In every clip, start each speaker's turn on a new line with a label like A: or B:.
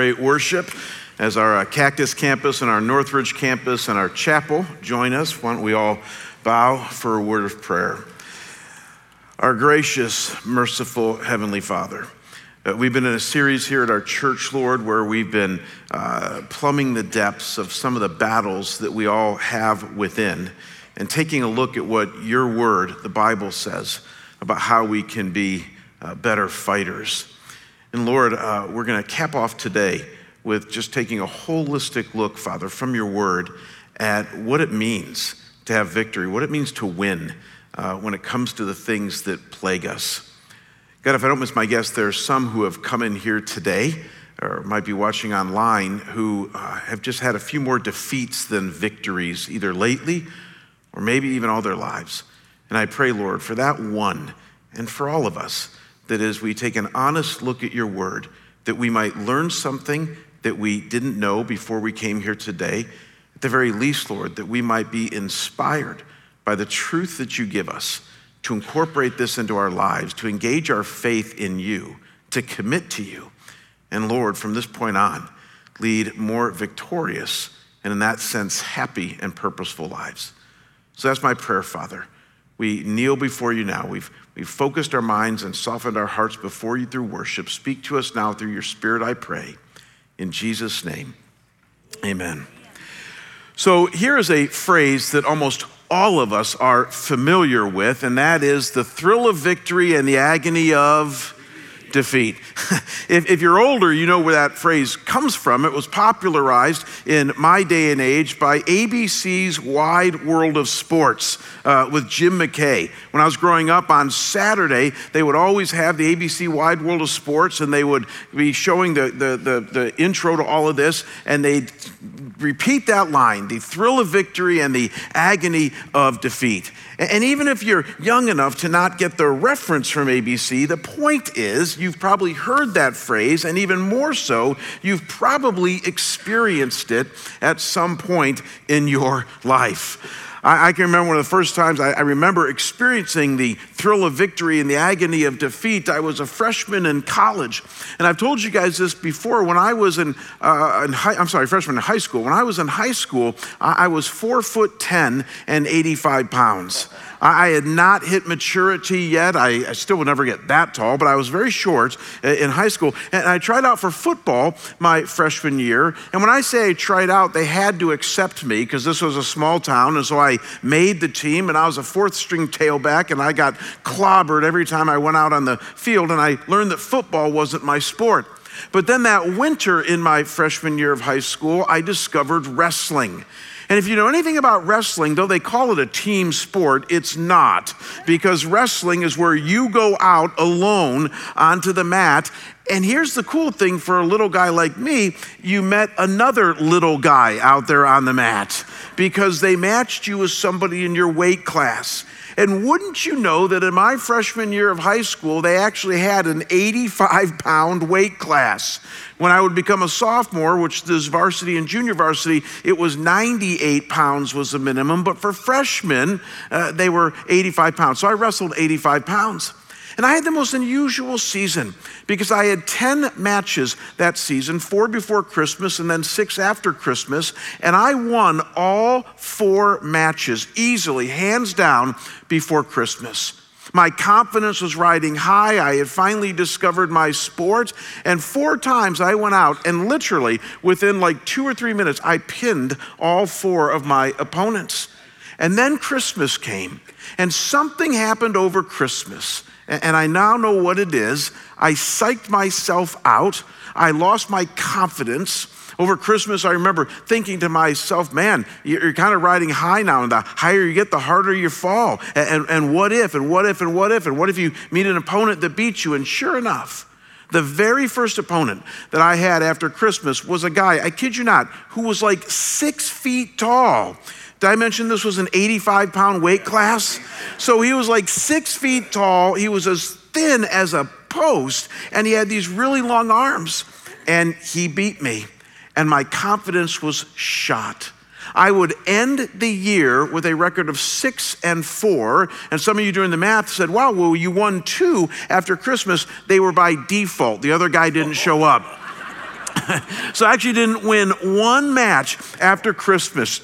A: great, worship as our uh, Cactus campus and our Northridge campus and our chapel join us. Why don't we all bow for a word of prayer? Our gracious, merciful Heavenly Father, uh, we've been in a series here at our church, Lord, where we've been uh, plumbing the depths of some of the battles that we all have within and taking a look at what your word, the Bible, says about how we can be uh, better fighters. And Lord, uh, we're going to cap off today with just taking a holistic look, Father, from your word at what it means to have victory, what it means to win uh, when it comes to the things that plague us. God, if I don't miss my guess, there are some who have come in here today or might be watching online who uh, have just had a few more defeats than victories, either lately or maybe even all their lives. And I pray, Lord, for that one and for all of us, that as we take an honest look at your word, that we might learn something that we didn't know before we came here today. At the very least, Lord, that we might be inspired by the truth that you give us to incorporate this into our lives, to engage our faith in you, to commit to you. And Lord, from this point on, lead more victorious and, in that sense, happy and purposeful lives. So that's my prayer, Father. We kneel before you now. We've, we've focused our minds and softened our hearts before you through worship. Speak to us now through your Spirit, I pray. In Jesus' name, amen. So here is a phrase that almost all of us are familiar with, and that is the thrill of victory and the agony of defeat. if, if, you're older, you know where that phrase comes from. It was popularized in my day and age by ABC's Wide World of Sports uh, with Jim McKay. When I was growing up on Saturday, they would always have the ABC Wide World of Sports, and they would be showing the, the, the, the intro to all of this, and they'd repeat that line the thrill of victory and the agony of defeat. And even if you're young enough to not get the reference from ABC, the point is you've probably heard that phrase, and even more so, you've probably experienced it at some point in your life. I, I, can remember one of the first times I, I, remember experiencing the thrill of victory and the agony of defeat. I was a freshman in college. And I've told you guys this before. When I was in, uh, in high, I'm sorry, freshman in high school. When I was in high school, I, I was four foot 10 and 85 pounds. I had not hit maturity yet. I, I, still would never get that tall, but I was very short in high school. And I tried out for football my freshman year. And when I say I tried out, they had to accept me because this was a small town. And so I made the team, and I was a fourth string tailback, and I got clobbered every time I went out on the field. And I learned that football wasn't my sport. But then that winter in my freshman year of high school, I discovered wrestling. And if you know anything about wrestling, though they call it a team sport, it's not. Because wrestling is where you go out alone onto the mat. And here's the cool thing for a little guy like me you met another little guy out there on the mat because they matched you with somebody in your weight class. And wouldn't you know that in my freshman year of high school, they actually had an 85 pound weight class. When I would become a sophomore, which is varsity and junior varsity, it was 98 pounds was the minimum. But for freshmen, uh, they were 85 pounds. So I wrestled 85 pounds. And I had the most unusual season because I had 10 matches that season, four before Christmas and then six after Christmas. And I won all four matches easily, hands down, before Christmas. My confidence was riding high. I had finally discovered my sport. And four times I went out and literally within like two or three minutes, I pinned all four of my opponents. And then Christmas came, and something happened over Christmas and I now know what it is. I psyched myself out. I lost my confidence. Over Christmas, I remember thinking to myself, man, you're kind of riding high now, and the higher you get, the harder you fall. And, and, and what if, and what if, and what if, and what if you meet an opponent that beats you? And sure enough, the very first opponent that I had after Christmas was a guy, I kid you not, who was like six feet tall. Did I mention this was an 85 pound weight class? So he was like six feet tall. He was as thin as a post, and he had these really long arms. And he beat me, and my confidence was shot. I would end the year with a record of six and four. And some of you doing the math said, wow, well, you won two after Christmas. They were by default. The other guy didn't show up. so I actually didn't win one match after Christmas.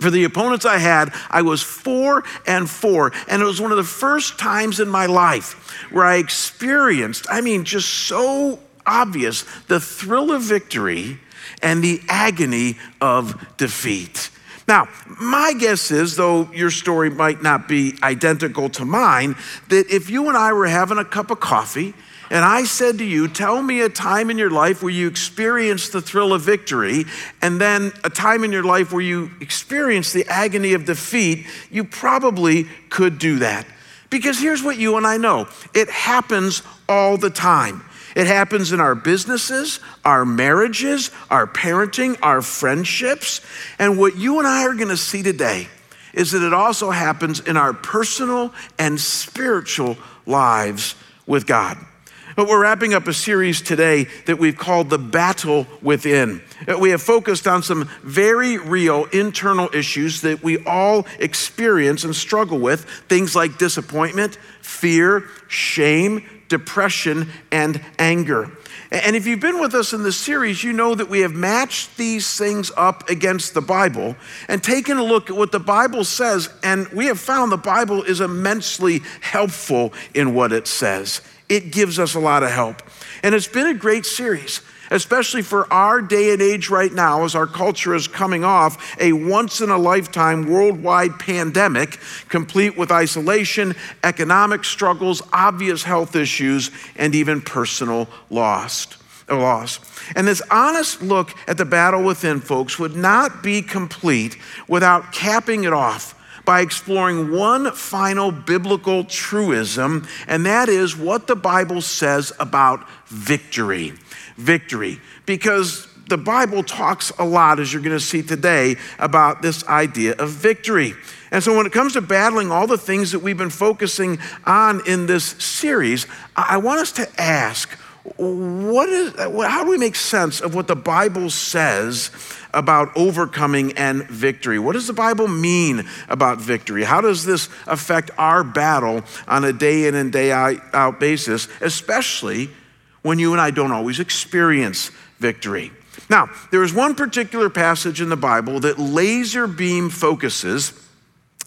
A: For the opponents I had, I was four and four. And it was one of the first times in my life where I experienced, I mean, just so obvious, the thrill of victory and the agony of defeat. Now, my guess is, though your story might not be identical to mine, that if you and I were having a cup of coffee and I said to you, Tell me a time in your life where you experienced the thrill of victory, and then a time in your life where you experienced the agony of defeat, you probably could do that. Because here's what you and I know it happens all the time. It happens in our businesses, our marriages, our parenting, our friendships. And what you and I are going to see today is that it also happens in our personal and spiritual lives with God. But we're wrapping up a series today that we've called The Battle Within. Uh, we have focused on some very real internal issues that we all experience and struggle with things like disappointment, fear, shame, depression, and anger. And if you've been with us in this series, you know that we have matched these things up against the Bible and taken a look at what the Bible says. And we have found the Bible is immensely helpful in what it says. It gives us a lot of help. And it's been a great series especially for our day and age right now, as our culture is coming off a once in a lifetime worldwide pandemic, complete with isolation, economic struggles, obvious health issues, and even personal loss. Loss. And this honest look at the battle within, folks, would not be complete without capping it off by exploring one final biblical truism, and that is what the Bible says about victory victory because the Bible talks a lot, as you're going to see today, about this idea of victory. And so, when it comes to battling all the things that we've been focusing on in this series, I want us to ask what is, how do we make sense of what the Bible says about overcoming and victory? What does the Bible mean about victory? How does this affect our battle on a day in and day out basis, especially when you and I don't always experience victory. Now, there is one particular passage in the Bible that laser beam focuses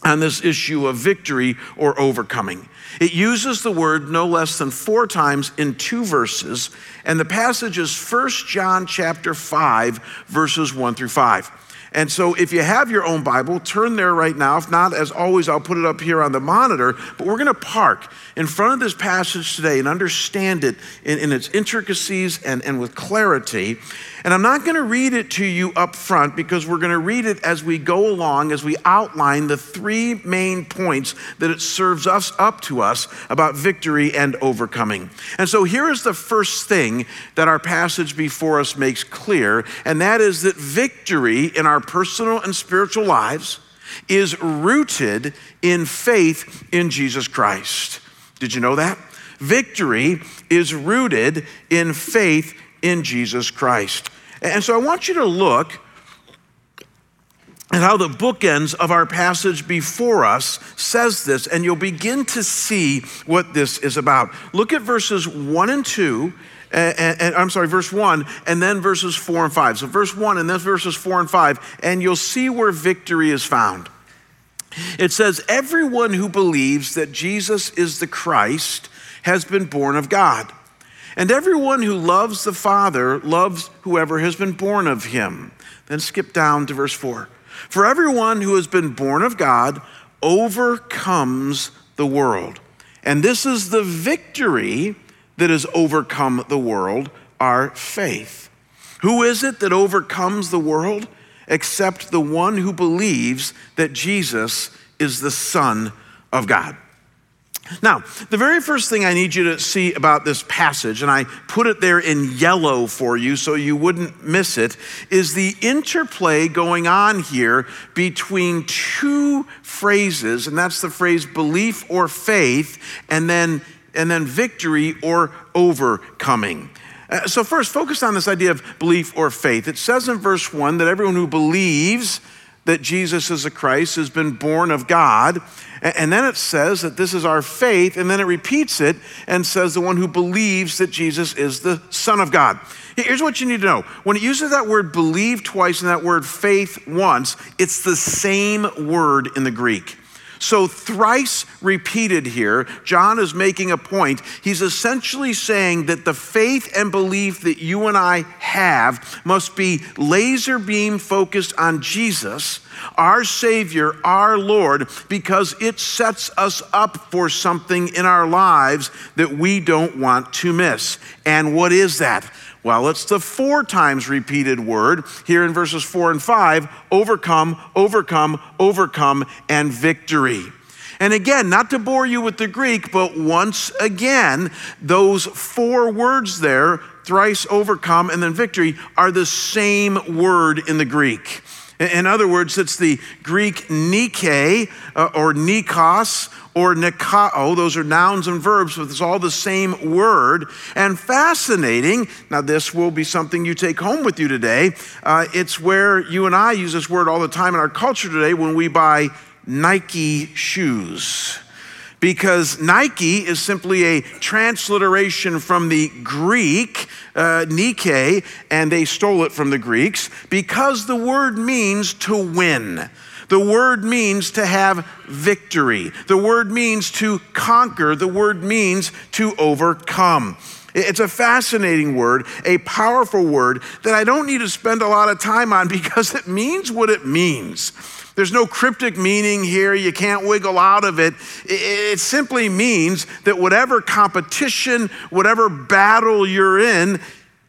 A: on this issue of victory or overcoming. It uses the word no less than four times in two verses, and the passage is 1 John chapter 5 verses 1 through 5. And so, if you have your own Bible, turn there right now. If not, as always, I'll put it up here on the monitor. But we're going to park in front of this passage today and understand it in, in its intricacies and, and with clarity. And I'm not going to read it to you up front because we're going to read it as we go along, as we outline the three main points that it serves us up to us about victory and overcoming. And so here is the first thing that our passage before us makes clear, and that is that victory in our personal and spiritual lives is rooted in faith in Jesus Christ. Did you know that? Victory is rooted in faith in Jesus Christ. And so I want you to look at how the bookends of our passage before us says this, and you'll begin to see what this is about. Look at verses 1 and 2 and, and, I'm sorry, verse 1, and then verses 4 and 5. So, verse 1 and then verses 4 and 5, and you'll see where victory is found. It says, Everyone who believes that Jesus is the Christ has been born of God. And everyone who loves the Father loves whoever has been born of him. Then skip down to verse 4. For everyone who has been born of God overcomes the world. And this is the victory that has overcome the world, our faith. Who is it that overcomes the world except the one who believes that Jesus is the Son of God? Now, the very first thing I need you to see about this passage, and I put it there in yellow for you so you wouldn't miss it, is the interplay going on here between two phrases, and that's the phrase belief or faith, and then, and then victory or overcoming. Uh, so, first, focus on this idea of belief or faith. It says in verse 1 that everyone who believes that Jesus is the Christ, has been born of God. And then it says that this is our faith, and then it repeats it and says the one who believes that Jesus is the Son of God. Here's what you need to know when it uses that word believe twice and that word faith once, it's the same word in the Greek. So, thrice repeated here, John is making a point. He's essentially saying that the faith and belief that you and I have must be laser beam focused on Jesus, our Savior, our Lord, because it sets us up for something in our lives that we don't want to miss. And what is that? Well, it's the four times repeated word here in verses four and five overcome, overcome, overcome, and victory. And again, not to bore you with the Greek, but once again, those four words there, thrice overcome and then victory, are the same word in the Greek. In other words, it's the Greek nike uh, or nikos or nikao. Those are nouns and verbs, but it's all the same word. And fascinating, now this will be something you take home with you today. Uh, it's where you and I use this word all the time in our culture today when we buy Nike shoes because Nike is simply a transliteration from the Greek, uh, Nike, and they stole it from the Greeks because the word means to win. The word means to have victory. The word means to conquer. The word means to overcome. It's a fascinating word, a powerful word that I don't need to spend a lot of time on because it means what it means. There's no cryptic meaning here. You can't wiggle out of it. It simply means that whatever competition, whatever battle you're in,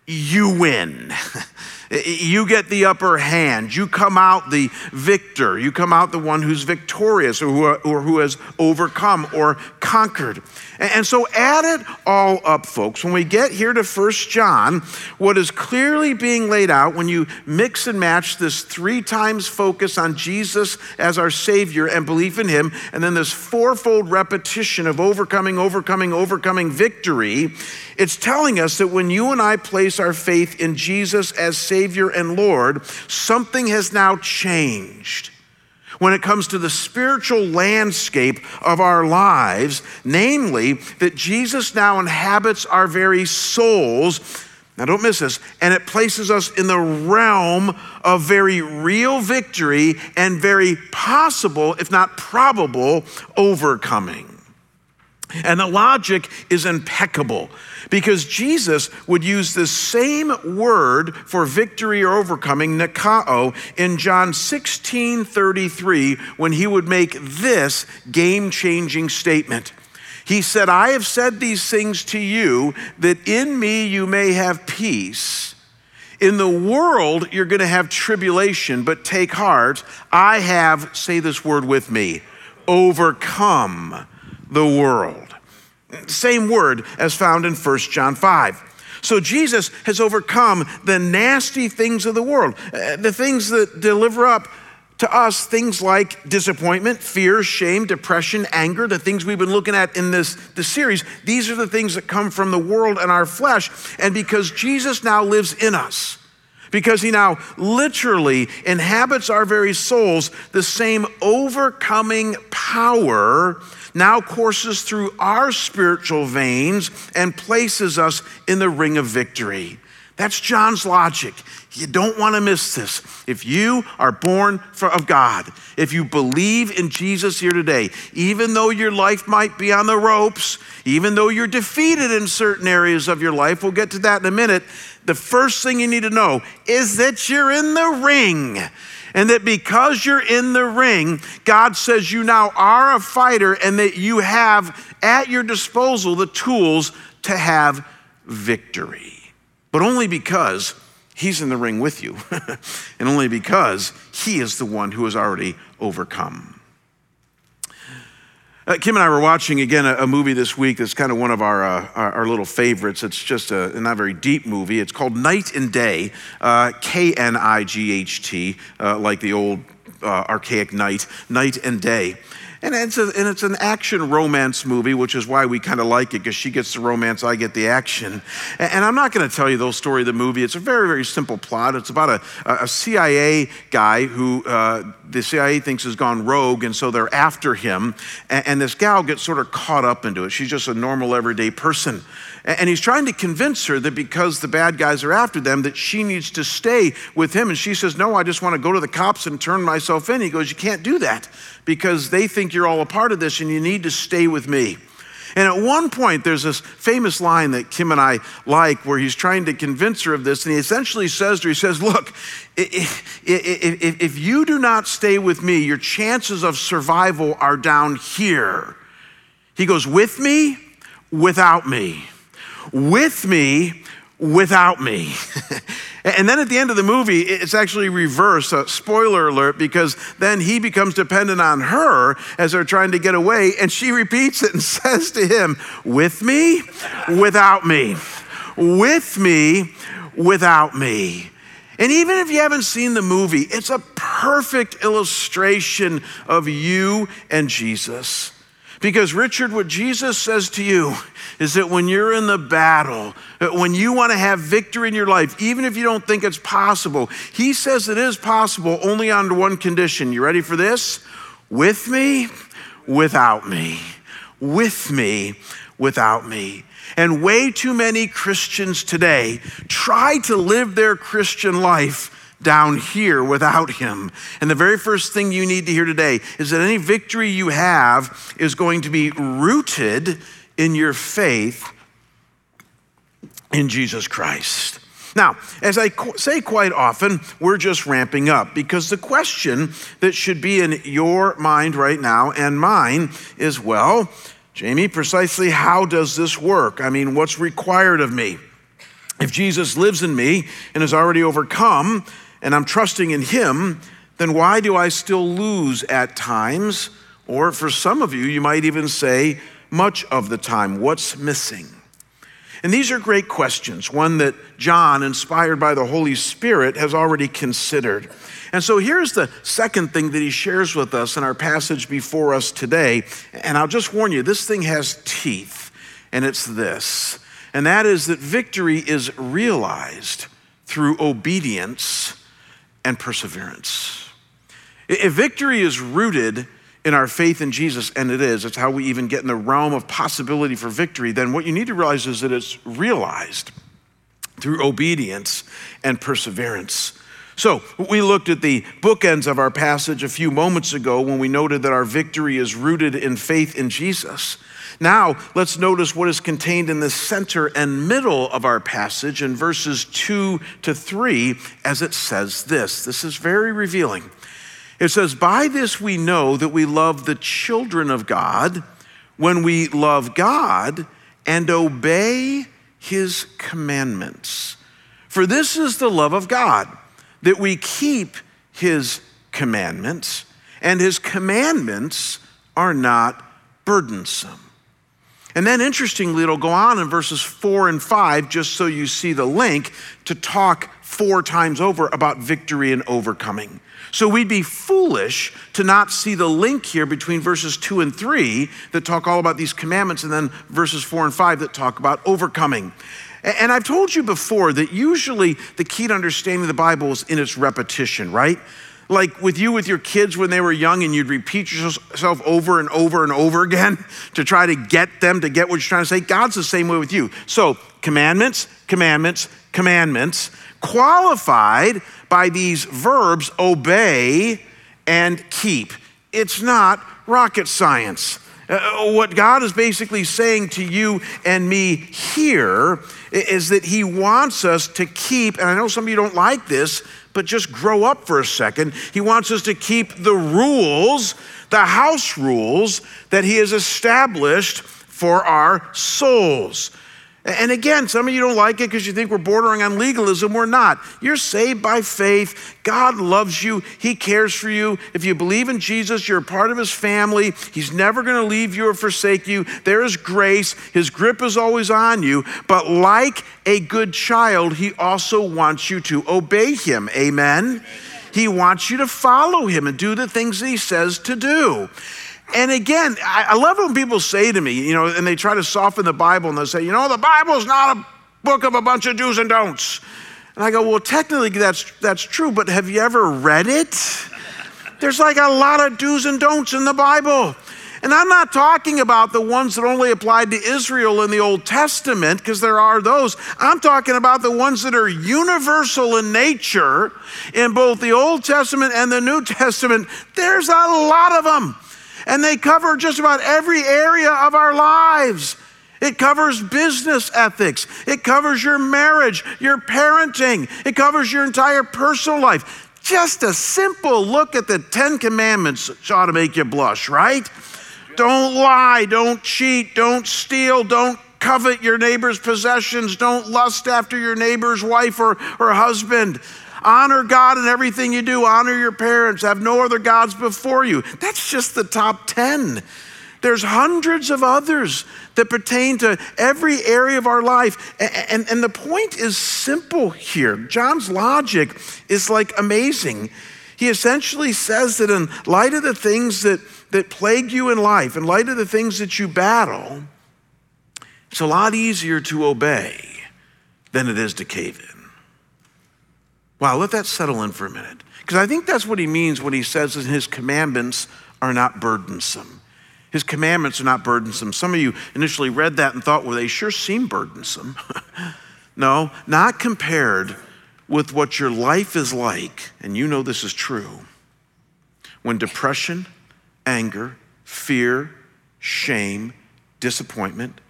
A: you win. You get the upper hand. You come out the victor. You come out the one who's victorious or who, or who has overcome or conquered. And so add it all up, folks. When we get here to First John, what is clearly being laid out when you mix and match this three times focus on Jesus as our Savior and belief in Him, and then this fourfold repetition of overcoming, overcoming, overcoming victory, it's telling us that when you and I place our faith in Jesus as Savior and Lord, something has now changed. When it comes to the spiritual landscape of our lives, namely, that Jesus now inhabits our very souls. Now, don't miss this. And it places us in the realm of very real victory and very possible, if not probable, overcoming. And the logic is impeccable because Jesus would use the same word for victory or overcoming, nikao, in John 16 33 when he would make this game changing statement. He said, I have said these things to you that in me you may have peace. In the world, you're going to have tribulation, but take heart. I have, say this word with me, overcome the world. Same word as found in 1 John 5. So Jesus has overcome the nasty things of the world, uh, the things that deliver up to us things like disappointment, fear, shame, depression, anger, the things we've been looking at in this, this series. These are the things that come from the world and our flesh. And because Jesus now lives in us, because he now literally inhabits our very souls, the same overcoming power now courses through our spiritual veins and places us in the ring of victory. That's John's logic. You don't want to miss this. If you are born of God, if you believe in Jesus here today, even though your life might be on the ropes, even though you're defeated in certain areas of your life, we'll get to that in a minute. The first thing you need to know is that you're in the ring. And that because you're in the ring, God says you now are a fighter and that you have at your disposal the tools to have victory. But only because He's in the ring with you, and only because He is the one who has already overcome. Uh, Kim and I were watching again a, a, movie this week that's kind of one of our, uh, our, our, little favorites. It's just a not very deep movie. It's called Knight and Day, uh, K N I G H T, uh, like the old uh, archaic knight, Knight and Day. And it's, a, and it's an action romance movie, which is why we kind of like it, because she gets the romance, I get the action. And, and I'm not going to tell you the whole story of the movie. It's a very, very simple plot. It's about a, a CIA guy who uh, the CIA thinks has gone rogue, and so they're after him. And, and this gal gets sort of caught up into it. She's just a normal, everyday person. And he's trying to convince her that because the bad guys are after them, that she needs to stay with him. And she says, No, I just want to go to the cops and turn myself in. He goes, You can't do that because they think you're all a part of this and you need to stay with me. And at one point, there's this famous line that Kim and I like where he's trying to convince her of this. And he essentially says to her, He says, Look, if, if, if you do not stay with me, your chances of survival are down here. He goes, With me, without me with me without me. and then at the end of the movie, it's actually reverse. Uh, spoiler alert, because then he becomes dependent on her as they're trying to get away, and she repeats it and says to him, With me, without me. With me, without me. And even if you haven't seen the movie, it's a perfect illustration of you and Jesus. Because, Richard, what Jesus says to you is that when you're in the battle, uh, when you want to have victory in your life, even if you don't think it's possible, He says it is possible only under one condition. You ready for this? With me, without me. With me, without me. And way too many Christians today try to live their Christian life down here without him. And the very first thing you need to hear today is that any victory you have is going to be rooted in your faith in Jesus Christ. Now, as I say quite often, we're just ramping up because the question that should be in your mind right now and mine is well, Jamie, precisely how does this work? I mean, what's required of me? If Jesus lives in me and has already overcome, and I'm trusting in Him, then why do I still lose at times? Or for some of you, you might even say, much of the time. What's missing? And these are great questions, one that John, inspired by the Holy Spirit, has already considered. And so here's the second thing that he shares with us in our passage before us today. And I'll just warn you, this thing has teeth, and it's this. And that is that victory is realized through obedience and perseverance. If victory is rooted in our faith in Jesus, and it is, it's how we even get in the realm of possibility for victory, then what you need to realize is that it's realized through obedience and perseverance. So, we looked at the bookends of our passage a few moments ago when we noted that our victory is rooted in faith in Jesus. Now, let's notice what is contained in the center and middle of our passage in verses 2 to 3 as it says this. This is very revealing. It says, By this we know that we love the children of God when we love God and obey his commandments. For this is the love of God, that we keep his commandments, and his commandments are not burdensome. And then, interestingly, it'll go on in verses four and five, just so you see the link, to talk four times over about victory and overcoming. So we'd be foolish to not see the link here between verses two and three that talk all about these commandments, and then verses four and five that talk about overcoming. And I've told you before that usually the key to understanding the Bible is in its repetition, right? like with you with your kids when they were young and you'd repeat yourself over and over and over again to try to get them to get what you're trying to say? God's the same way with you. So, commandments, commandments, commandments, qualified by these verbs obey and keep. It's not rocket science. Uh, what God is basically saying to you and me here is that He wants us to keep, and I know some of you don't like this, but just grow up for a second. He wants us to keep the rules, the house rules that He has established for our souls. And again, some of you don't like it because you think we're bordering on legalism. We're not. You're saved by faith. God loves you. He cares for you. If you believe in Jesus, you're a part of His family. He's never going to leave you or forsake you. There is grace. His grip is always on you. But like a good child, He also wants you to obey Him. Amen? Amen. He wants you to follow Him and do the things that He says to do. And again, I love when people say to me, you know, and they try to soften the Bible and they'll say, you know, the Bible's not a book of a bunch of do's and don'ts. And I go, well, technically that's, that's true, but have you ever read it? There's like a lot of do's and don'ts in the Bible. And I'm not talking about the ones that only applied to Israel in the Old Testament, because there are those. I'm talking about the ones that are universal in nature in both the Old Testament and the New Testament. There's a lot of them. And they cover just about every area of our lives. It covers business ethics. It covers your marriage, your parenting. It covers your entire personal life. Just a simple look at the Ten Commandments ought to make you blush, right? Don't lie, don't cheat, don't steal, don't covet your neighbor's possessions, don't lust after your neighbor's wife or, or husband. Honor God in everything you do, honor your parents, have no other gods before you. That's just the top 10. There's hundreds of others that pertain to every area of our life. And, and, and, the point is simple here. John's logic is like amazing. He essentially says that in light of the things that, that plague you in life, in light of the things that you battle, it's a lot easier to obey than it is to cave in. Wow, let that settle in for a minute. Because I think that's what he means when he says that his commandments are not burdensome. His commandments are not burdensome. Some of you initially read that and thought, well, they sure seem burdensome. no, not compared with what your life is like, and you know this is true, when depression, anger, fear, shame, disappointment,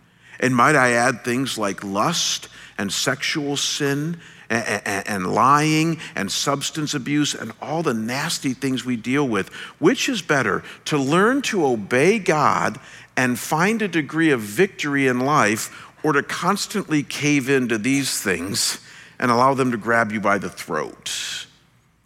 A: and might I add things like lust and sexual sin and, and, lying and substance abuse and all the nasty things we deal with. Which is better, to learn to obey God and find a degree of victory in life, or to constantly cave into these things and allow them to grab you by the throat?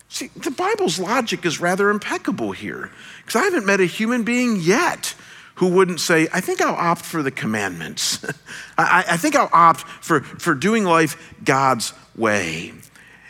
A: See, the Bible's logic is rather impeccable here because I haven't met a human being yet who wouldn't say, I think I'll opt for the commandments. I, I, think I'll opt for, for doing life God's way.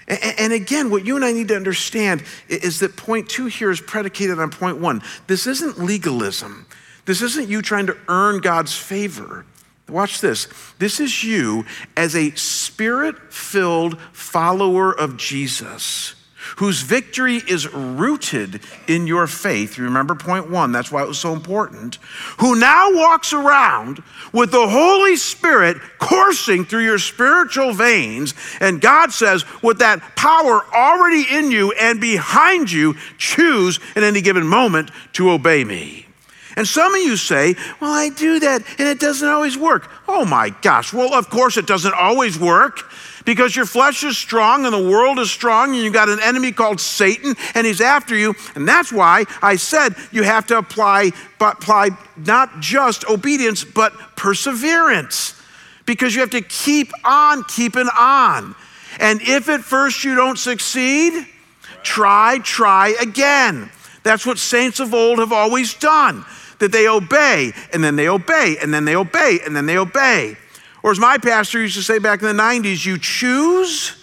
A: And, again, what you and I need to understand is that point two here is predicated on point one. This isn't legalism, this isn't you trying to earn God's favor. Watch this. This is you as a spirit filled follower of Jesus whose victory is rooted in your faith. Remember point one, that's why it was so important. Who now walks around with the Holy Spirit coursing through your spiritual veins. And God says, with that power already in you and behind you, choose at any given moment to obey me. And some of you say, Well, I do that and it doesn't always work. Oh my gosh. Well, of course it doesn't always work because your flesh is strong and the world is strong and you've got an enemy called Satan and he's after you. And that's why I said you have to apply, apply not just obedience, but perseverance because you have to keep on keeping on. And if at first you don't succeed, try, try again. That's what saints of old have always done. That they obey, and then they obey, and then they obey, and then they obey. Or as my pastor used to say back in the 90s, you choose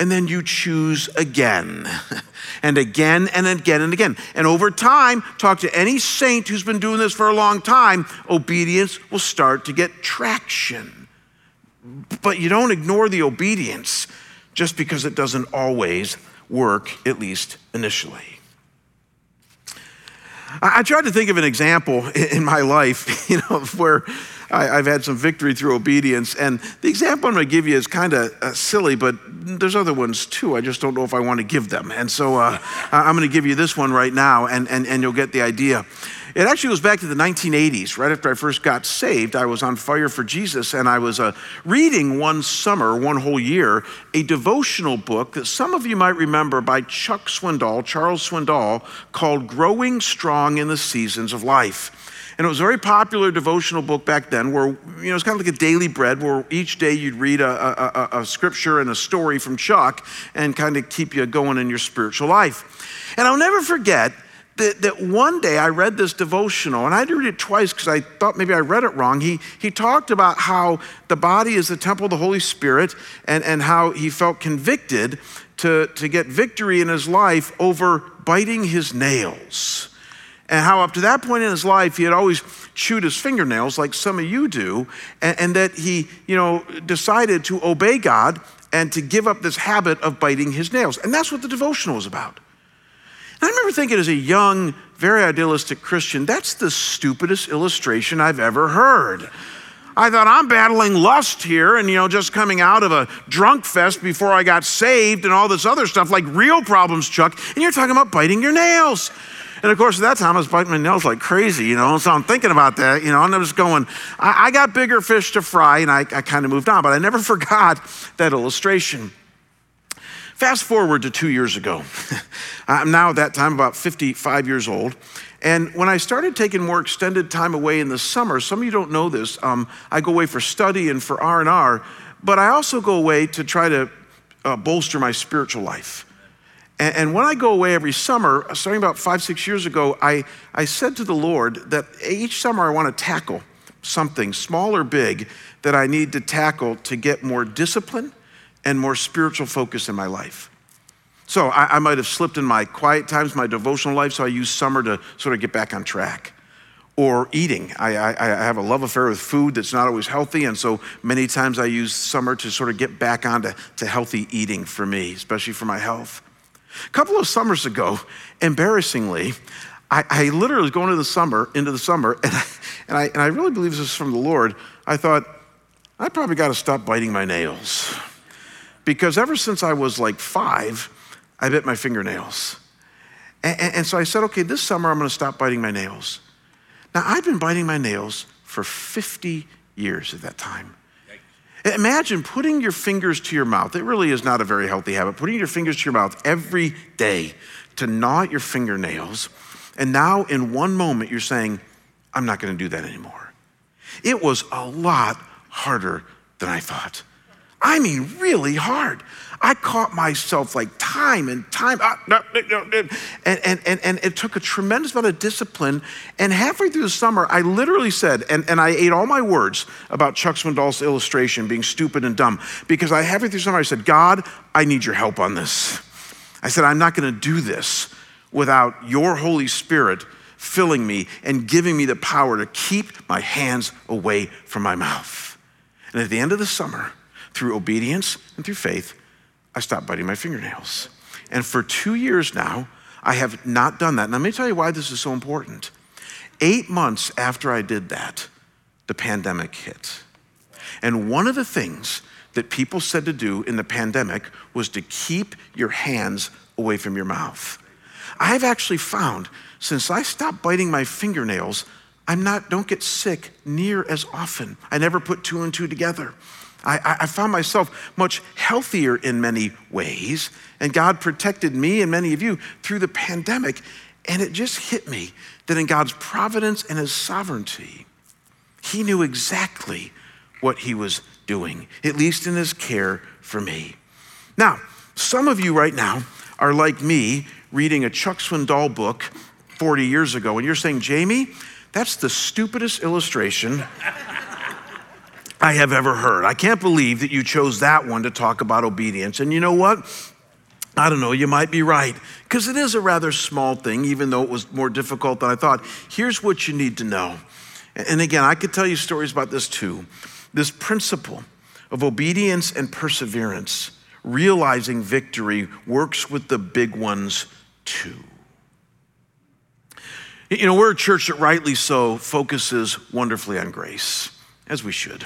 A: and then you choose again and again and again and again. And over time, talk to any saint who's been doing this for a long time, obedience will start to get traction. But you don't ignore the obedience just because it doesn't always work, at least initially. I, tried to think of an example in my life, you know, where I, have had some victory through obedience. And the example I'm going to give you is kind of uh, silly, but there's other ones too. I just don't know if I want to give them. And so uh, I'm going to give you this one right now, and, and, and you'll get the idea. It actually goes back to the 1980s. Right after I first got saved, I was on fire for Jesus, and I was uh, reading one summer, one whole year, a devotional book that some of you might remember by Chuck Swindoll, Charles Swindoll, called Growing Strong in the Seasons of Life. And it was a very popular devotional book back then where, you know, it's kind of like a daily bread where each day you'd read a, a, a scripture and a story from Chuck and kind of keep you going in your spiritual life. And I'll never forget that, that one day I read this devotional, and I had to read it twice because I thought maybe I read it wrong. He, he talked about how the body is the temple of the Holy Spirit and, and how he felt convicted to, to get victory in his life over biting his nails. And how up to that point in his life he had always chewed his fingernails like some of you do and, and, that he you know decided to obey god and to give up this habit of biting his nails and that's what the devotional was about and i remember thinking as a young very idealistic christian that's the stupidest illustration i've ever heard I thought I'm battling lust here and, you know, just coming out of a drunk fest before I got saved and all this other stuff, like real problems, Chuck. And you're talking about biting your nails. And of course, at that time, I was biting my nails like crazy, you know. So I'm thinking about that, you know, and I was going, I, I got bigger fish to fry, and I, I kind of moved on, but I never forgot that illustration. Fast forward to two years ago. I'm now at that time about 55 years old. And when I started taking more extended time away in the summer, some of you don't know this, um, I go away for study and for R&R, but I also go away to try to uh, bolster my spiritual life. And, and, when I go away every summer, starting about five, six years ago, I, I said to the Lord that each summer I want to tackle something, small or big, that I need to tackle to get more discipline and more spiritual focus in my life. So I, I might have slipped in my quiet times, my devotional life, so I use summer to sort of get back on track. Or eating. I, I, I, have a love affair with food that's not always healthy, and so many times I use summer to sort of get back onto to healthy eating for me, especially for my health. A couple of summers ago, embarrassingly, I, I literally was going into the summer, into the summer, and I, and I, and I really believe this is from the Lord. I thought, I probably got to stop biting my nails. Because ever since I was like five, I bit my fingernails. And, and, and so I said, okay, this summer I'm going to stop biting my nails. Now, I've been biting my nails for 50 years at that time. Imagine putting your fingers to your mouth. It really is not a very healthy habit. Putting your fingers to your mouth every day to gnaw at your fingernails. And now, in one moment, you're saying, I'm not going to do that anymore. It was a lot harder than I thought. I mean, really hard. I caught myself like time and time, ah, and, and, and, and it took a tremendous amount of discipline. And halfway through the summer, I literally said, and, and I ate all my words about Chuck Swindoll's illustration being stupid and dumb, because I halfway through summer, I said, God, I need your help on this. I said, I'm not going to do this without your Holy Spirit filling me and giving me the power to keep my hands away from my mouth. And at the end of the summer, through obedience and through faith, I stopped biting my fingernails. And for two years now, I have not done that. And let me tell you why this is so important. Eight months after I did that, the pandemic hit. And one of the things that people said to do in the pandemic was to keep your hands away from your mouth. I've actually found since I stopped biting my fingernails, I'm not don't get sick near as often. I never put two and two together. I, I found myself much healthier in many ways, and God protected me and many of you through the pandemic. And it just hit me that in God's providence and His sovereignty, He knew exactly what He was doing, at least in His care for me. Now, some of you right now are like me reading a Chuck Swindoll book 40 years ago, and you're saying, Jamie, that's the stupidest illustration I have ever heard. I can't believe that you chose that one to talk about obedience. And you know what? I don't know, you might be right, because it is a rather small thing, even though it was more difficult than I thought. Here's what you need to know. And again, I could tell you stories about this too. This principle of obedience and perseverance, realizing victory, works with the big ones too. You know, we're a church that rightly so focuses wonderfully on grace, as we should.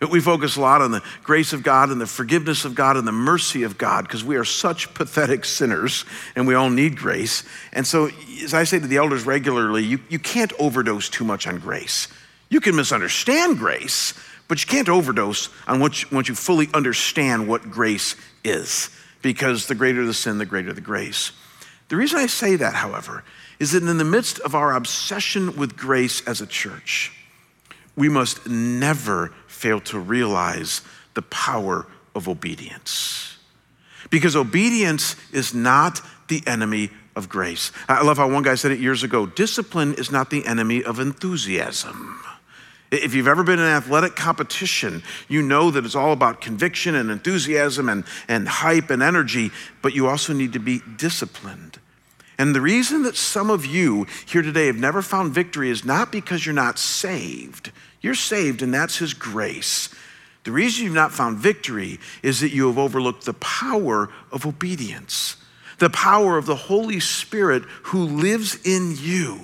A: We focus a lot on the grace of God and the forgiveness of God and the mercy of God because we are such pathetic sinners and we all need grace. And so, as I say to the elders regularly, you, you can't overdose too much on grace. You can misunderstand grace, but you can't overdose on once you, once you fully understand what grace is because the greater the sin, the greater the grace. The reason I say that, however, is that in the midst of our obsession with grace as a church, we must never fail to realize the power of obedience. Because obedience is not the enemy of grace. I love how one guy said it years ago discipline is not the enemy of enthusiasm. If you've ever been in an athletic competition, you know that it's all about conviction and enthusiasm and, and hype and energy, but you also need to be disciplined. And the reason that some of you here today have never found victory is not because you're not saved. You're saved, and that's His grace. The reason you've not found victory is that you have overlooked the power of obedience, the power of the Holy Spirit who lives in you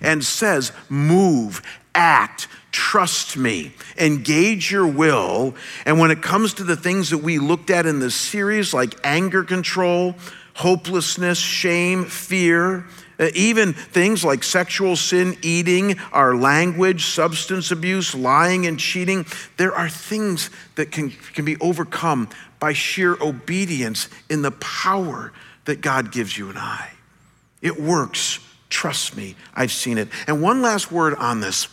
A: and says, Move, act, trust me, engage your will. And when it comes to the things that we looked at in this series, like anger control, hopelessness, shame, fear, uh, even things like sexual sin, eating, our language, substance abuse, lying and cheating, there are things that can, can be overcome by sheer obedience in the power that God gives you and I. It works. Trust me, I've seen it. And one last word on this.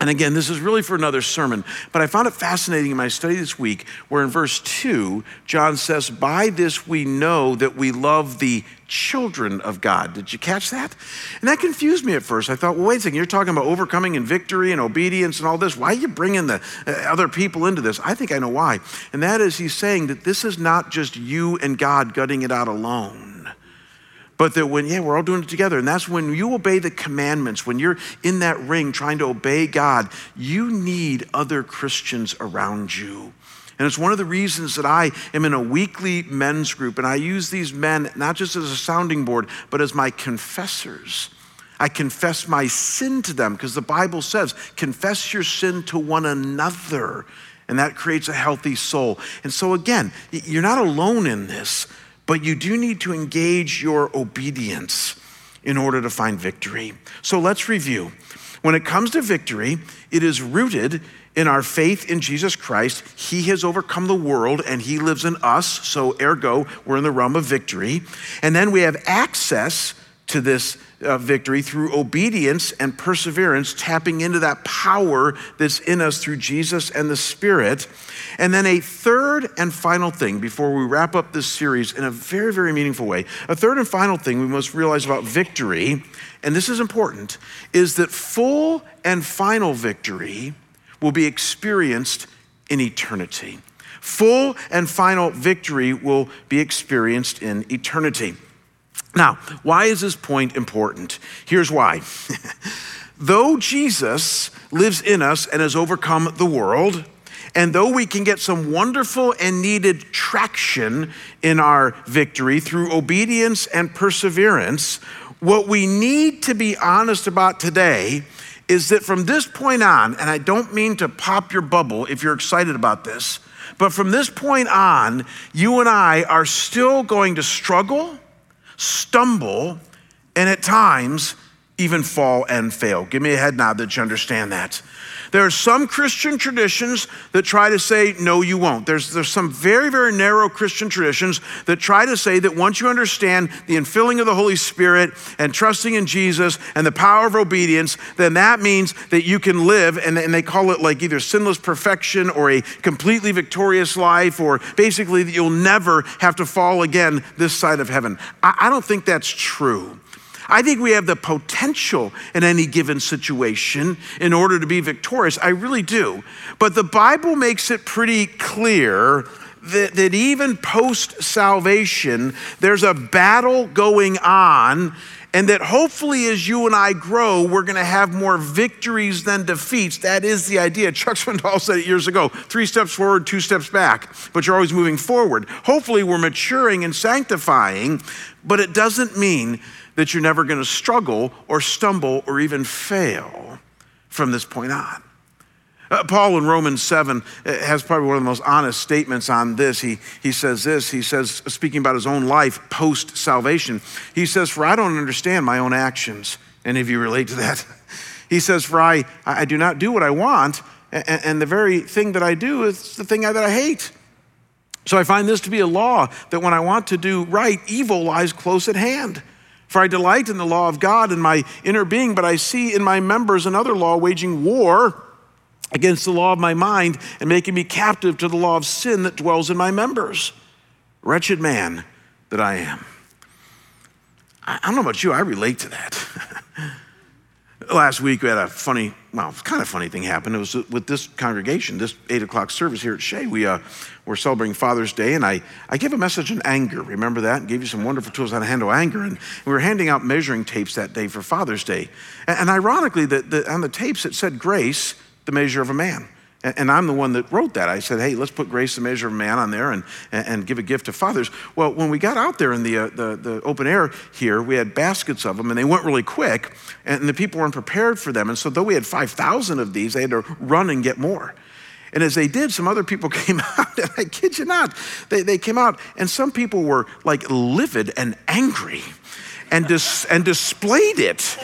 A: And again, this is really for another sermon, but I found it fascinating in my study this week where in verse 2, John says, By this we know that we love the children of God. Did you catch that? And that confused me at first. I thought, well, wait a second, you're talking about overcoming and victory and obedience and all this. Why are you bringing the uh, other people into this? I think I know why. And that is, he's saying that this is not just you and God gutting it out alone but that when, yeah, we're all doing it together. And that's when you obey the commandments, when you're in that ring trying to obey God, you need other Christians around you. And it's one of the reasons that I am in a weekly men's group, and I use these men not just as a sounding board, but as my confessors. I confess my sin to them because the Bible says, confess your sin to one another. And that creates a healthy soul. And so, again, you're not alone in this but you do need to engage your obedience in order to find victory. So let's review. When it comes to victory, it is rooted in our faith in Jesus Christ. He has overcome the world and he lives in us. So, ergo, we're in the realm of victory. And then we have access to this uh, victory through obedience and perseverance, tapping into that power that's in us through Jesus and the Spirit. And then a third and final thing before we wrap up this series in a very, very meaningful way. A third and final thing we must realize about victory, and this is important, is that full and final victory will be experienced in eternity. Full and final victory will be experienced in eternity. Now, why is this point important? Here's why. though Jesus lives in us and has overcome the world, and though we can get some wonderful and needed traction in our victory through obedience and perseverance, what we need to be honest about today is that from this point on, and I don't mean to pop your bubble if you're excited about this, but from this point on, you and I are still going to struggle stumble, and at times even fall and fail. Give me a head nod that you understand that. There are some Christian traditions that try to say, no, you won't. There's, there's some very, very narrow Christian traditions that try to say that once you understand the infilling of the Holy Spirit and trusting in Jesus and the power of obedience, then that means that you can live, and, and they call it like either sinless perfection or a completely victorious life, or basically that you'll never have to fall again this side of heaven. I, I don't think that's true. I think we have the potential in any given situation in order to be victorious. I really do. But the Bible makes it pretty clear that, that even post salvation, there's a battle going on and that hopefully as you and I grow, we're going to have more victories than defeats. That is the idea. Chuck Swindoll said it years ago three steps forward, two steps back, but you're always moving forward. Hopefully, we're maturing and sanctifying, but it doesn't mean that you're never going to struggle or stumble or even fail from this point on. Uh, Paul in Romans 7 uh, has probably one of the most honest statements on this. He, he says this, he says, speaking about his own life post salvation, he says, For I don't understand my own actions. Any of you relate to that? He says, For I, I do not do what I want, and, and the very thing that I do is the thing that I hate. So I find this to be a law that when I want to do right, evil lies close at hand. For I delight in the law of God in my inner being, but I see in my members another law waging war against the law of my mind and making me captive to the law of sin that dwells in my members. Wretched man that I am. I don't know about you, I relate to that. last week we had a funny, well, kind of funny thing happen. It was with this congregation, this eight o'clock service here at Shea. We uh, were celebrating Father's Day, and I, I gave a message on anger. Remember that? And gave you some wonderful tools on how to handle anger. And we were handing out measuring tapes that day for Father's Day. And, and ironically, the, the, on the tapes it said grace, the measure of a man. And I'm the one that wrote that. I said, hey, let's put grace the measure of man on there and, and, give a gift to fathers. Well, when we got out there in the, uh, the, the, open air here, we had baskets of them and they went really quick and the people weren't prepared for them. And so, though we had 5,000 of these, they had to run and get more. And as they did, some other people came out, and I kid you not, they, they came out, and some people were like livid and angry and, dis- and displayed it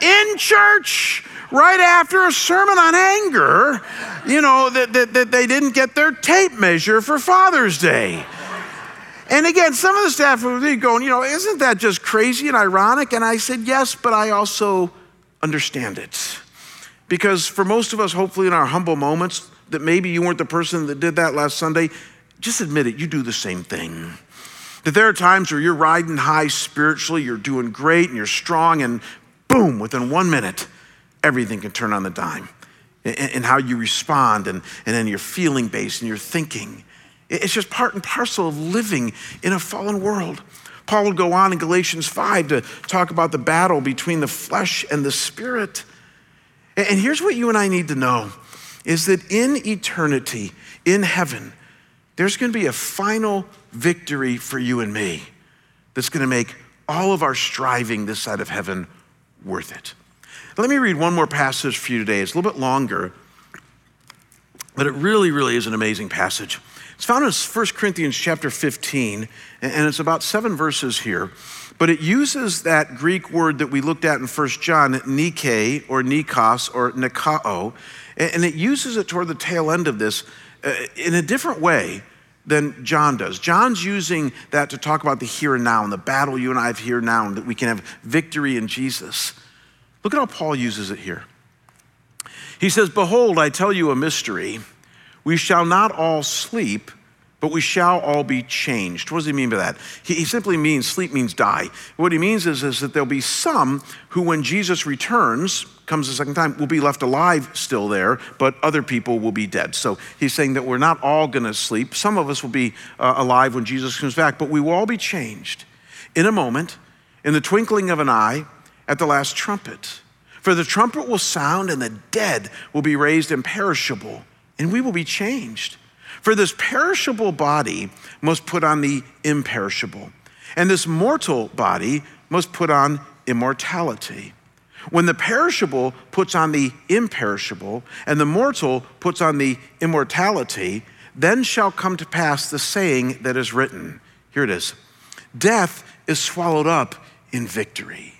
A: in church right after a sermon on anger, you know, that, that, that they didn't get their tape measure for Father's Day. And again, some of the staff were going, you know, isn't that just crazy and ironic? And I said, yes, but I also understand it. Because for most of us, hopefully in our humble moments, that maybe you weren't the person that did that last Sunday, just admit it, you do the same thing. That there are times where you're riding high spiritually, you're doing great and you're strong, and boom, within one minute, everything can turn on the dime and how you respond and, and then your feeling base and your thinking. It's just part and parcel of living in a fallen world. Paul would go on in Galatians 5 to talk about the battle between the flesh and the spirit. And here's what you and I need to know is that in eternity, in heaven, there's going to be a final victory for you and me that's going to make all of our striving this side of heaven worth it. Let me read one more passage for you today. It's a little bit longer, but it really, really is an amazing passage. It's found in 1 Corinthians chapter 15, and it's about seven verses here. But it uses that Greek word that we looked at in 1 John, Nike or Nikos or Nikao, and it uses it toward the tail end of this in a different way than John does. John's using that to talk about the here and now and the battle you and I have here now, and that we can have victory in Jesus. Look at how Paul uses it here. He says, Behold, I tell you a mystery. We shall not all sleep, but we shall all be changed. What does he mean by that? He, simply means sleep means die. What he means is, is that there'll be some who, when Jesus returns, comes the second time, will be left alive still there, but other people will be dead. So he's saying that we're not all going to sleep. Some of us will be uh, alive when Jesus comes back, but we will all be changed in a moment, in the twinkling of an eye at the last trumpet. For the trumpet will sound, and the dead will be raised imperishable, and we will be changed. For this perishable body must put on the imperishable, and this mortal body must put on immortality. When the perishable puts on the imperishable, and the mortal puts on the immortality, then shall come to pass the saying that is written. Here it is Death is swallowed up in victory.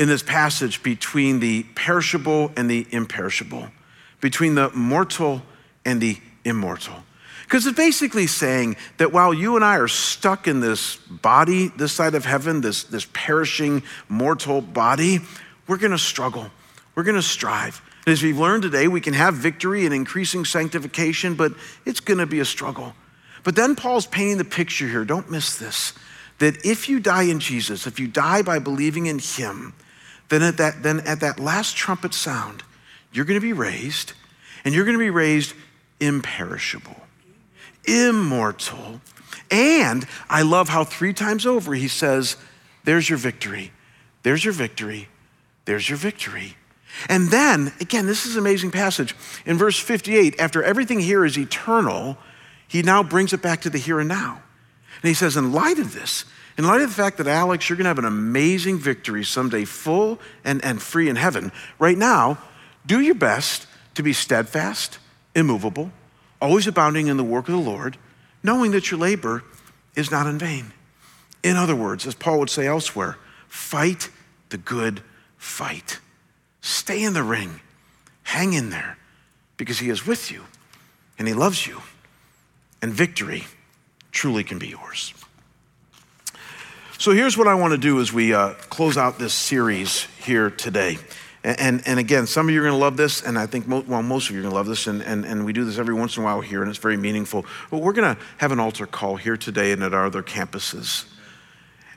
A: in this passage between the perishable and the imperishable, between the mortal and the immortal. Because it's basically saying that while you and I are stuck in this body, this side of heaven, this, this perishing mortal body, we're to struggle. We're to strive. And as we've learned today, we can have victory and increasing sanctification, but it's to be a struggle. But then Paul's painting the picture here. Don't miss this. That if you die in Jesus, if you die by believing in Him, then at that, then at that last trumpet sound, you're going to be raised, and you're going to be raised imperishable, immortal. And I love how three times over he says, There's your victory, there's your victory, there's your victory. And then, again, this is an amazing passage. In verse 58, after everything here is eternal, he now brings it back to the here and now. And he says, In light of this, in light of the fact that, Alex, you're going to have an amazing victory someday, full and, and free in heaven, right now, do your best to be steadfast, immovable, always abounding in the work of the Lord, knowing that your labor is not in vain. In other words, as Paul would say elsewhere, fight the good fight. Stay in the ring. hang in there because He is with you and He loves you, and victory truly can be yours. So here's what I want to do as we uh, close out this series here today. And, and, and, again, some of you are going to love this, and I think, mo- well, most of you are going to love this, and, and, and we do this every once in a while here, and it's very meaningful. But we're going to have an altar call here today and at our other campuses.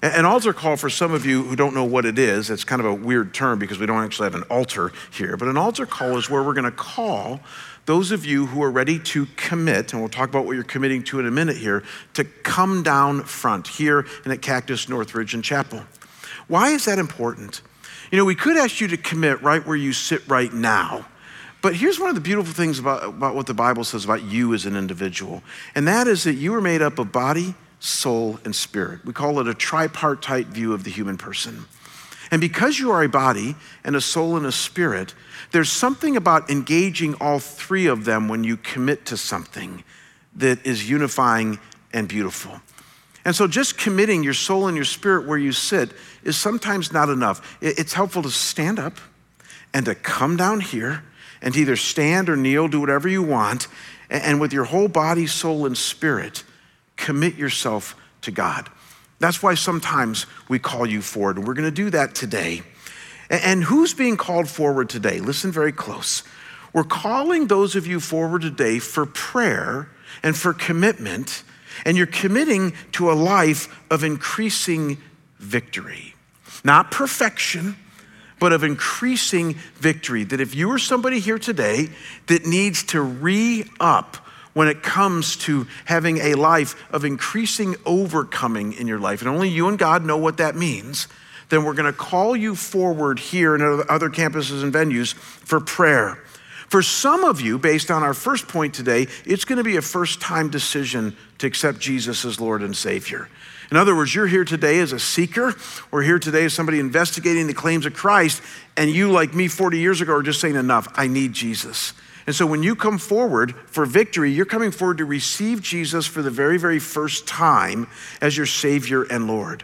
A: An altar call, for some of you who don't know what it is, it's kind of a weird term because we don't actually have an altar here, but an altar call is where we're going to call those of you who are ready to commit, and we'll talk about what you're committing to in a minute here, to come down front here and at Cactus Northridge and Chapel. Why is that important? You know, we could ask you to commit right where you sit right now. But here's one of the beautiful things about, about what the Bible says about you as an individual, and that is that you are made up of body, soul, and spirit. We call it a tripartite view of the human person. And because you are a body and a soul and a spirit, there's something about engaging all three of them when you commit to something that is unifying and beautiful. And so just committing your soul and your spirit where you sit is sometimes not enough. It's helpful to stand up and to come down here and to either stand or kneel, do whatever you want, and with your whole body, soul, and spirit, commit yourself to God. That's why sometimes we call you forward, and we're going to do that today. And who's being called forward today? Listen very close. We're calling those of you forward today for prayer and for commitment, and you're committing to a life of increasing victory. Not perfection, but of increasing victory. That if you are somebody here today that needs to re up when it comes to having a life of increasing overcoming in your life, and only you and God know what that means, then we're going to call you forward here and other campuses and venues for prayer. For some of you, based on our first point today, it's going to be a first time decision to accept Jesus as Lord and Savior. In other words, you're here today as a seeker, or here today as somebody investigating the claims of Christ, and you, like me 40 years ago, are just saying, Enough, I need Jesus. And so when you come forward for victory, you're coming forward to receive Jesus for the very, very first time as your Savior and Lord.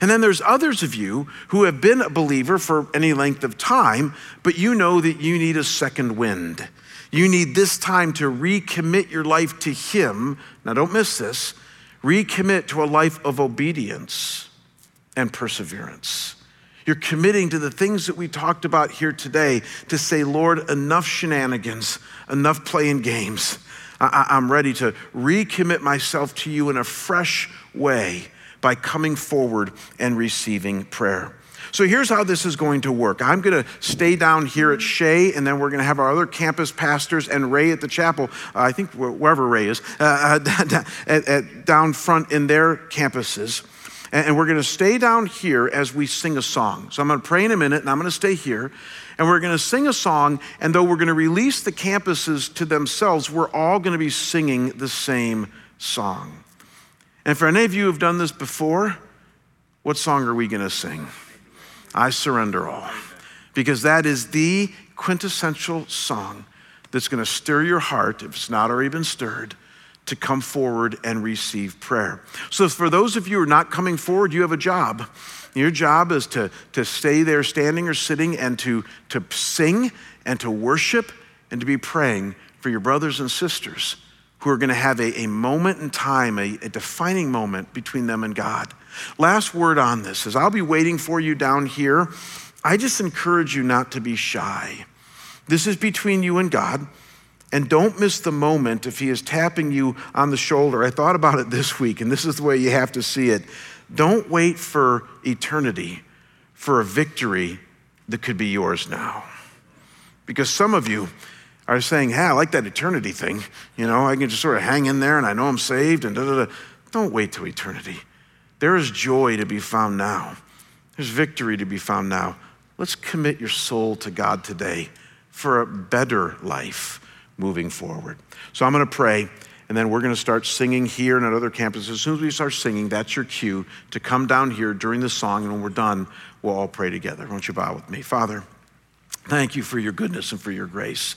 A: And then there's others of you who have been a believer for any length of time, but you know that you need a second wind. You need this time to recommit your life to Him. Now, don't miss this recommit to a life of obedience and perseverance. You're committing to the things that we talked about here today to say, Lord, enough shenanigans, enough playing games. I- am ready to recommit myself to you in a fresh way by coming forward and receiving prayer. So here's how this is going to work. I'm going to stay down here at Shea, and then we're going to have our other campus pastors and Ray at the chapel. Uh, I think wherever Ray is, uh, at, at, down front in their campuses. And, we're going to stay down here as we sing a song. So I'm going to pray in a minute, and I'm going to stay here. And we're going to sing a song, and though we're going to release the campuses to themselves, we're all going to be singing the same song. And for any of you who've done this before, what song are we going to sing? I surrender all. Because that is the quintessential song that's going to stir your heart, if it's not already been stirred, to come forward and receive prayer. So, for those of you who are not coming forward, you have a job. Your job is to, to stay there standing or sitting and to, to sing and to worship and to be praying for your brothers and sisters who are going to have a, a moment in time, a, a defining moment between them and God. Last word on this is I'll be waiting for you down here. I just encourage you not to be shy. This is between you and God. And don't miss the moment if He is tapping you on the shoulder. I thought about it this week, and this is the way you have to see it. Don't wait for eternity for a victory that could be yours now. Because some of you, are saying, hey, I like that eternity thing. You know, I can just sort of hang in there and I know I'm saved and da da da. Don't wait till eternity. There is joy to be found now, there's victory to be found now. Let's commit your soul to God today for a better life moving forward. So I'm going to pray. And then we're going to start singing here and at other campuses. As soon as we start singing, that's your cue to come down here during the song. And when we're done, we'll all pray together. Won't you bow with me? Father, thank you for your goodness and for your grace.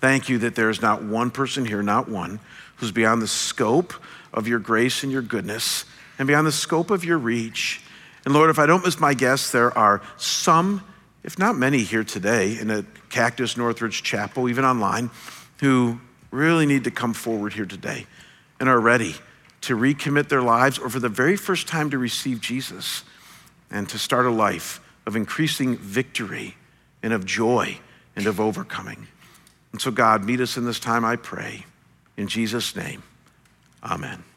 A: Thank you that there is not one person here, not one, who's beyond the scope of your grace and your goodness and beyond the scope of your reach. And Lord, if I don't miss my guess, there are some if not many here today in a Cactus Northridge Chapel, even online, who really need to come forward here today and are ready to recommit their lives or for the very first time to receive Jesus and to start a life of increasing victory and of joy and of overcoming. And so, God, meet us in this time, I pray. In Jesus' name, amen.